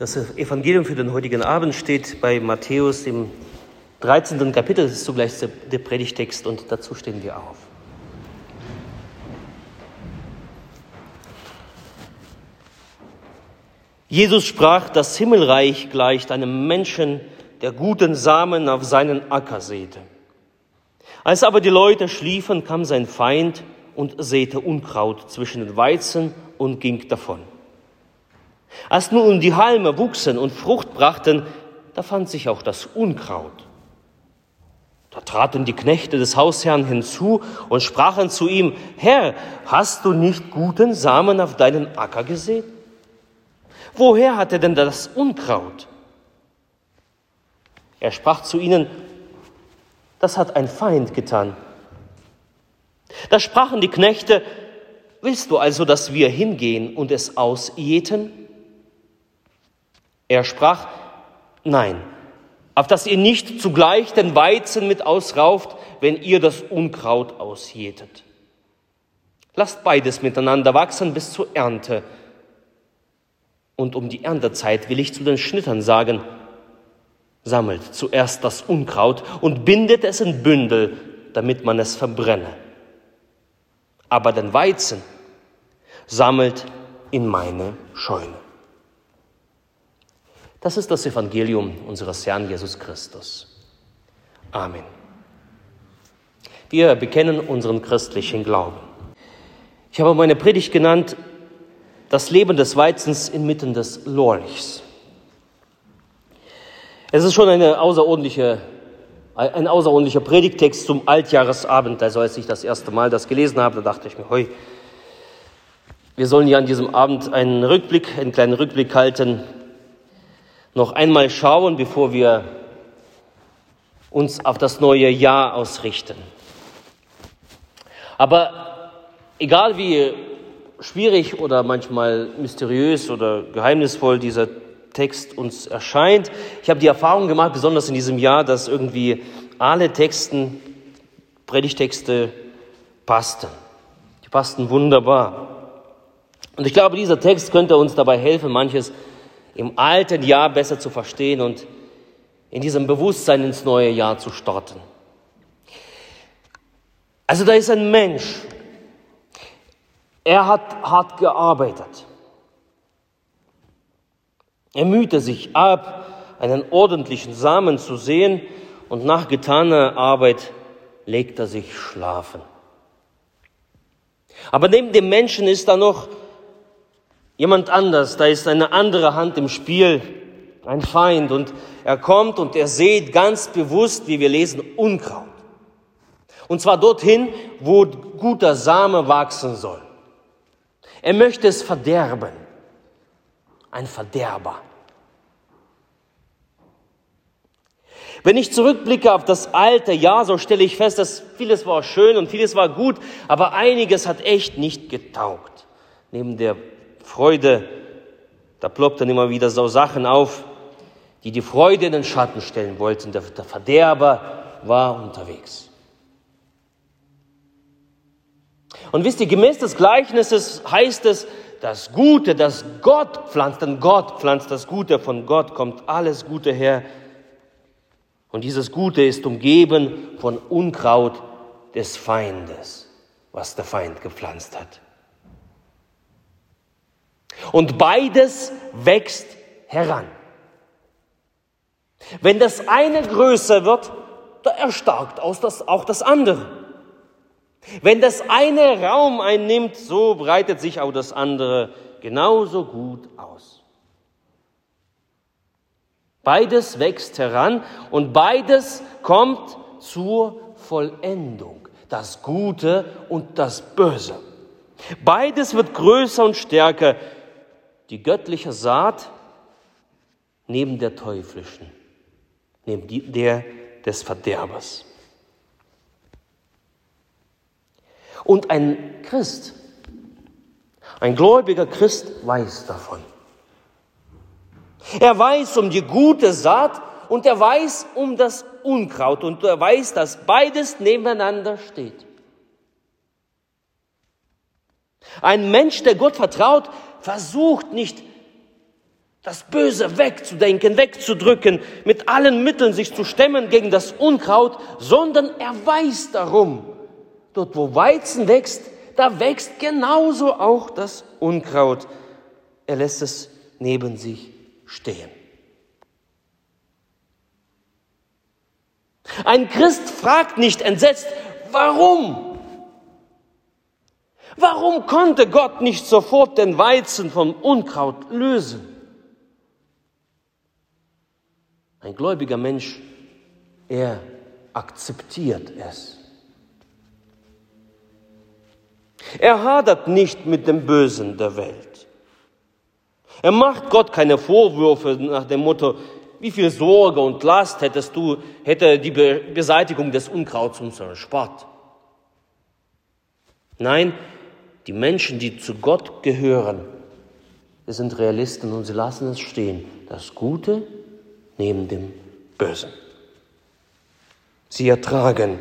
Das Evangelium für den heutigen Abend steht bei Matthäus im 13. Kapitel, das ist zugleich der Predigtext und dazu stehen wir auf. Jesus sprach, das Himmelreich gleicht einem Menschen, der guten Samen auf seinen Acker säte. Als aber die Leute schliefen, kam sein Feind und säte Unkraut zwischen den Weizen und ging davon. Als nun die Halme wuchsen und Frucht brachten, da fand sich auch das Unkraut. Da traten die Knechte des Hausherrn hinzu und sprachen zu ihm, Herr, hast du nicht guten Samen auf deinen Acker gesät? Woher hat er denn das Unkraut? Er sprach zu ihnen, das hat ein Feind getan. Da sprachen die Knechte, willst du also, dass wir hingehen und es ausjäten? Er sprach, nein, auf dass ihr nicht zugleich den Weizen mit ausrauft, wenn ihr das Unkraut ausjätet. Lasst beides miteinander wachsen bis zur Ernte. Und um die Erntezeit will ich zu den Schnittern sagen, sammelt zuerst das Unkraut und bindet es in Bündel, damit man es verbrenne. Aber den Weizen sammelt in meine Scheune. Das ist das Evangelium unseres Herrn Jesus Christus. Amen. Wir bekennen unseren christlichen Glauben. Ich habe meine Predigt genannt, das Leben des Weizens inmitten des Lorchs. Es ist schon eine außerordentliche, ein außerordentlicher Predigtext zum Altjahresabend. Also als ich das erste Mal das gelesen habe, da dachte ich mir, hoi, wir sollen ja an diesem Abend einen Rückblick, einen kleinen Rückblick halten noch einmal schauen, bevor wir uns auf das neue Jahr ausrichten. Aber egal wie schwierig oder manchmal mysteriös oder geheimnisvoll dieser Text uns erscheint, ich habe die Erfahrung gemacht, besonders in diesem Jahr, dass irgendwie alle Texten, Predigtexte passten. Die passten wunderbar. Und ich glaube, dieser Text könnte uns dabei helfen, manches im alten Jahr besser zu verstehen und in diesem Bewusstsein ins neue Jahr zu starten. Also da ist ein Mensch, er hat hart gearbeitet. Er mühte sich ab, einen ordentlichen Samen zu sehen und nach getaner Arbeit legt er sich schlafen. Aber neben dem Menschen ist da noch jemand anders, da ist eine andere Hand im Spiel, ein Feind und er kommt und er sieht ganz bewusst, wie wir lesen, Unkraut. Und zwar dorthin, wo guter Same wachsen soll. Er möchte es verderben. Ein Verderber. Wenn ich zurückblicke auf das alte Jahr, so stelle ich fest, dass vieles war schön und vieles war gut, aber einiges hat echt nicht getaugt. Neben der Freude, da ploppt dann immer wieder so Sachen auf, die die Freude in den Schatten stellen wollten. Der, der Verderber war unterwegs. Und wisst ihr, gemäß des Gleichnisses heißt es, das Gute, das Gott pflanzt, denn Gott pflanzt das Gute, von Gott kommt alles Gute her. Und dieses Gute ist umgeben von Unkraut des Feindes, was der Feind gepflanzt hat. Und beides wächst heran. Wenn das eine größer wird, da erstarkt auch das andere. Wenn das eine Raum einnimmt, so breitet sich auch das andere genauso gut aus. Beides wächst heran und beides kommt zur Vollendung. Das Gute und das Böse. Beides wird größer und stärker die göttliche Saat neben der teuflischen, neben der des Verderbers. Und ein Christ, ein gläubiger Christ weiß davon. Er weiß um die gute Saat und er weiß um das Unkraut und er weiß, dass beides nebeneinander steht. Ein Mensch, der Gott vertraut, versucht nicht das Böse wegzudenken, wegzudrücken, mit allen Mitteln sich zu stemmen gegen das Unkraut, sondern er weiß darum. Dort, wo Weizen wächst, da wächst genauso auch das Unkraut. Er lässt es neben sich stehen. Ein Christ fragt nicht entsetzt, warum? Warum konnte Gott nicht sofort den Weizen vom Unkraut lösen? Ein gläubiger Mensch, er akzeptiert es. Er hadert nicht mit dem Bösen der Welt. Er macht Gott keine Vorwürfe nach dem Motto, wie viel Sorge und Last hättest du, hätte die Beseitigung des Unkrauts uns erspart. Nein, die Menschen, die zu Gott gehören, sind Realisten und sie lassen es stehen. Das Gute neben dem Bösen. Sie ertragen,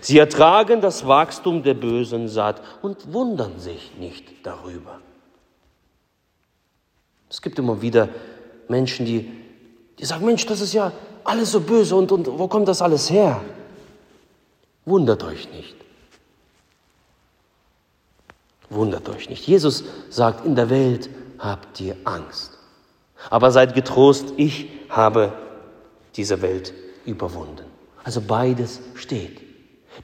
sie ertragen das Wachstum der bösen Saat und wundern sich nicht darüber. Es gibt immer wieder Menschen, die, die sagen, Mensch, das ist ja alles so böse und, und wo kommt das alles her? Wundert euch nicht. Wundert euch nicht. Jesus sagt, in der Welt habt ihr Angst. Aber seid getrost, ich habe diese Welt überwunden. Also beides steht.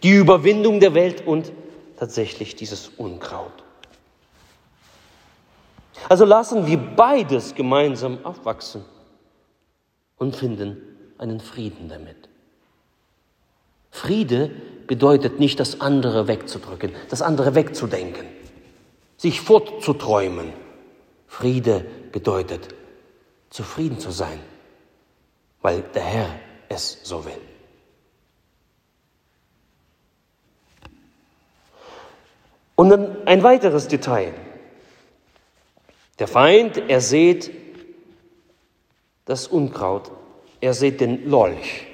Die Überwindung der Welt und tatsächlich dieses Unkraut. Also lassen wir beides gemeinsam aufwachsen und finden einen Frieden damit. Friede bedeutet nicht, das andere wegzudrücken, das andere wegzudenken, sich fortzuträumen. Friede bedeutet, zufrieden zu sein weil der Herr es so will. Und dann ein weiteres Detail. Der Feind, er sieht das Unkraut, er sieht den Lolch.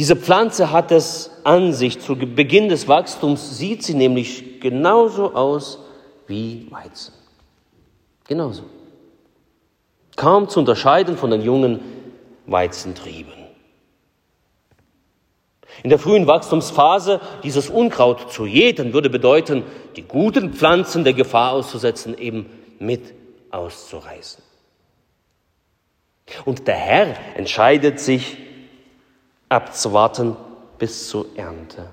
Diese Pflanze hat es an sich. Zu Beginn des Wachstums sieht sie nämlich genauso aus wie Weizen. Genauso kaum zu unterscheiden von den jungen Weizentrieben. In der frühen Wachstumsphase dieses Unkraut zu jäten würde bedeuten, die guten Pflanzen der Gefahr auszusetzen, eben mit auszureißen. Und der Herr entscheidet sich abzuwarten bis zur Ernte.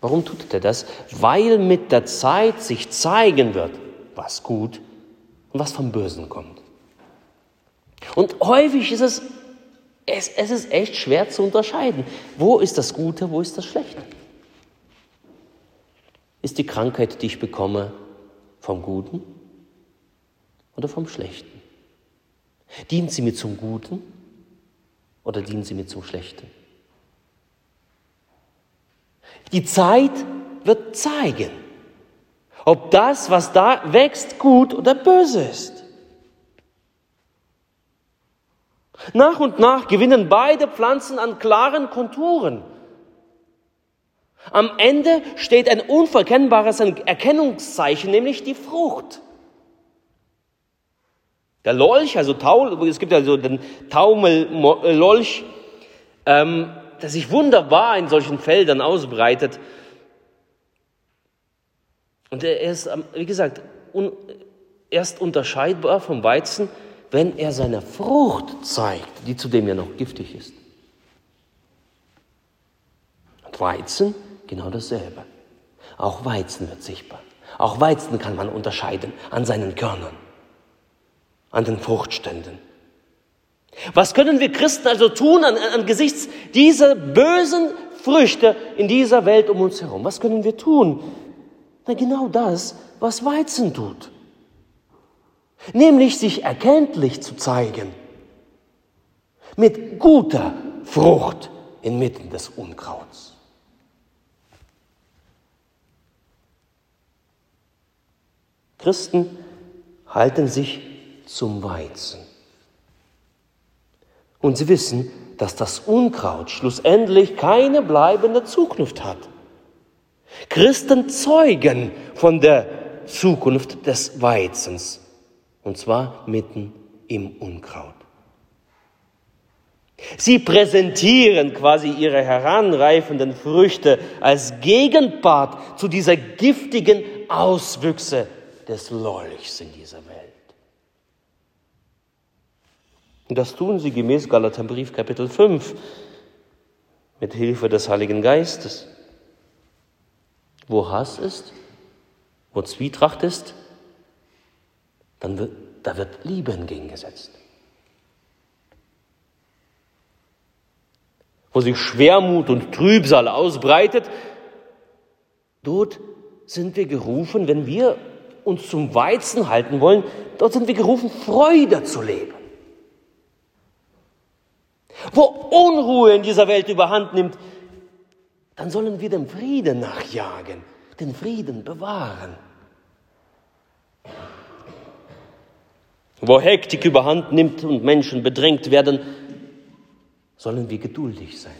Warum tut er das? Weil mit der Zeit sich zeigen wird, was gut und was vom Bösen kommt. Und häufig ist es, es, es ist echt schwer zu unterscheiden. Wo ist das Gute, wo ist das Schlechte? Ist die Krankheit, die ich bekomme, vom Guten oder vom Schlechten? Dient sie mir zum Guten oder dient sie mir zum Schlechten? Die Zeit wird zeigen ob das, was da wächst, gut oder böse ist. Nach und nach gewinnen beide Pflanzen an klaren Konturen. Am Ende steht ein unverkennbares Erkennungszeichen, nämlich die Frucht. Der Lolch, also Taul, es gibt also den Taumel-Lolch, ähm, der sich wunderbar in solchen Feldern ausbreitet. Und er ist, wie gesagt, un, erst unterscheidbar vom Weizen, wenn er seine Frucht zeigt, die zudem ja noch giftig ist. Und Weizen, genau dasselbe. Auch Weizen wird sichtbar. Auch Weizen kann man unterscheiden an seinen Körnern, an den Fruchtständen. Was können wir Christen also tun an, angesichts dieser bösen Früchte in dieser Welt um uns herum? Was können wir tun? Na genau das, was Weizen tut. Nämlich sich erkenntlich zu zeigen. Mit guter Frucht inmitten des Unkrauts. Christen halten sich zum Weizen. Und sie wissen, dass das Unkraut schlussendlich keine bleibende Zukunft hat. Christen zeugen von der Zukunft des Weizens, und zwar mitten im Unkraut. Sie präsentieren quasi ihre heranreifenden Früchte als Gegenpart zu dieser giftigen Auswüchse des Lolchs in dieser Welt. Und das tun sie gemäß Galaterbrief Kapitel 5 mit Hilfe des Heiligen Geistes. Wo Hass ist, wo Zwietracht ist, dann wird, da wird Liebe entgegengesetzt. Wo sich Schwermut und Trübsal ausbreitet, dort sind wir gerufen, wenn wir uns zum Weizen halten wollen, dort sind wir gerufen, Freude zu leben. Wo Unruhe in dieser Welt überhand nimmt, dann sollen wir dem Frieden nachjagen, den Frieden bewahren. Wo Hektik überhand nimmt und Menschen bedrängt werden, sollen wir geduldig sein.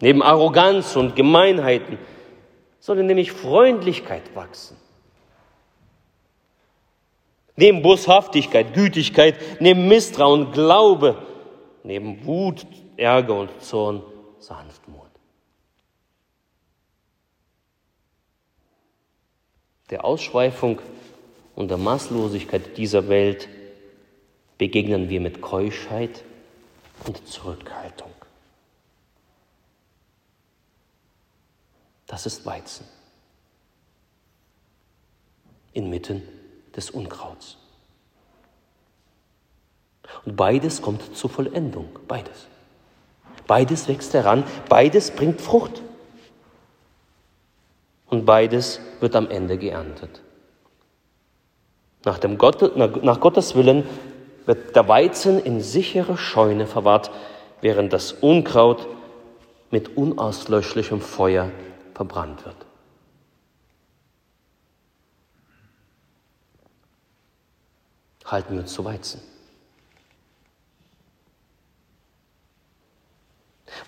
Neben Arroganz und Gemeinheiten soll nämlich Freundlichkeit wachsen. Neben Boshaftigkeit, Gütigkeit, neben Misstrauen, Glaube, neben Wut, Ärger und Zorn, Sanftmut. Der Ausschweifung und der Maßlosigkeit dieser Welt begegnen wir mit Keuschheit und Zurückhaltung. Das ist Weizen inmitten des Unkrauts. Und beides kommt zur Vollendung, beides. Beides wächst heran, beides bringt Frucht. Und beides wird am Ende geerntet. Nach, dem Gott, nach Gottes Willen wird der Weizen in sichere Scheune verwahrt, während das Unkraut mit unauslöschlichem Feuer verbrannt wird. Halten wir uns zu Weizen.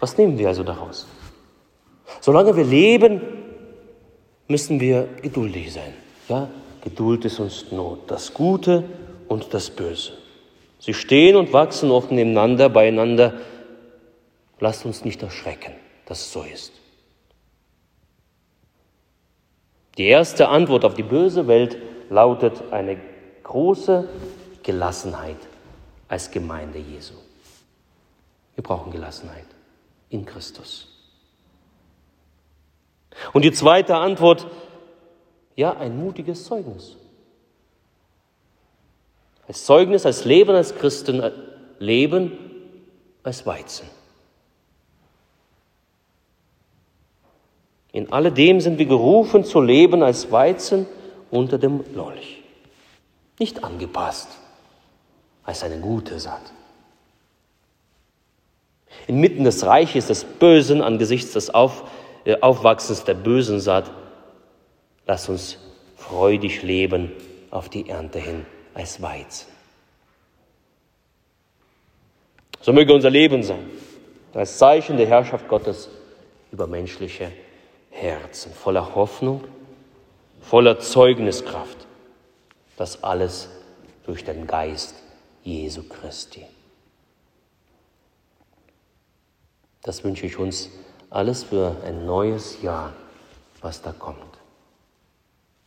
Was nehmen wir also daraus? Solange wir leben, müssen wir geduldig sein. Ja, Geduld ist uns Not. Das Gute und das Böse. Sie stehen und wachsen oft nebeneinander, beieinander. Lasst uns nicht erschrecken, dass es so ist. Die erste Antwort auf die böse Welt lautet eine große Gelassenheit als Gemeinde Jesu. Wir brauchen Gelassenheit in Christus. Und die zweite Antwort, ja, ein mutiges Zeugnis. Als Zeugnis, als Leben als Christen, Leben als Weizen. In alledem sind wir gerufen zu leben als Weizen unter dem Lolch. Nicht angepasst, als eine gute Saat. Inmitten des Reiches des Bösen, angesichts des Auf, äh, Aufwachsens der bösen Saat, lass uns freudig leben auf die Ernte hin als Weizen. So möge unser Leben sein, als Zeichen der Herrschaft Gottes über menschliche Herzen, voller Hoffnung, voller Zeugniskraft. Das alles durch den Geist Jesu Christi. Das wünsche ich uns alles für ein neues Jahr, was da kommt.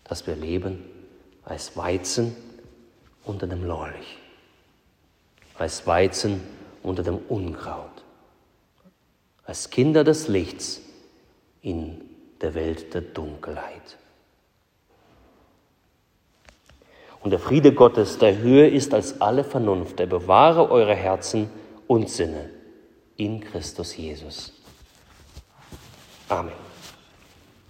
Dass wir leben als Weizen unter dem Lorch, als Weizen unter dem Unkraut, als Kinder des Lichts in der Welt der Dunkelheit. Und der Friede Gottes, der höher ist als alle Vernunft, der bewahre eure Herzen und Sinne in Christus Jesus. Amen.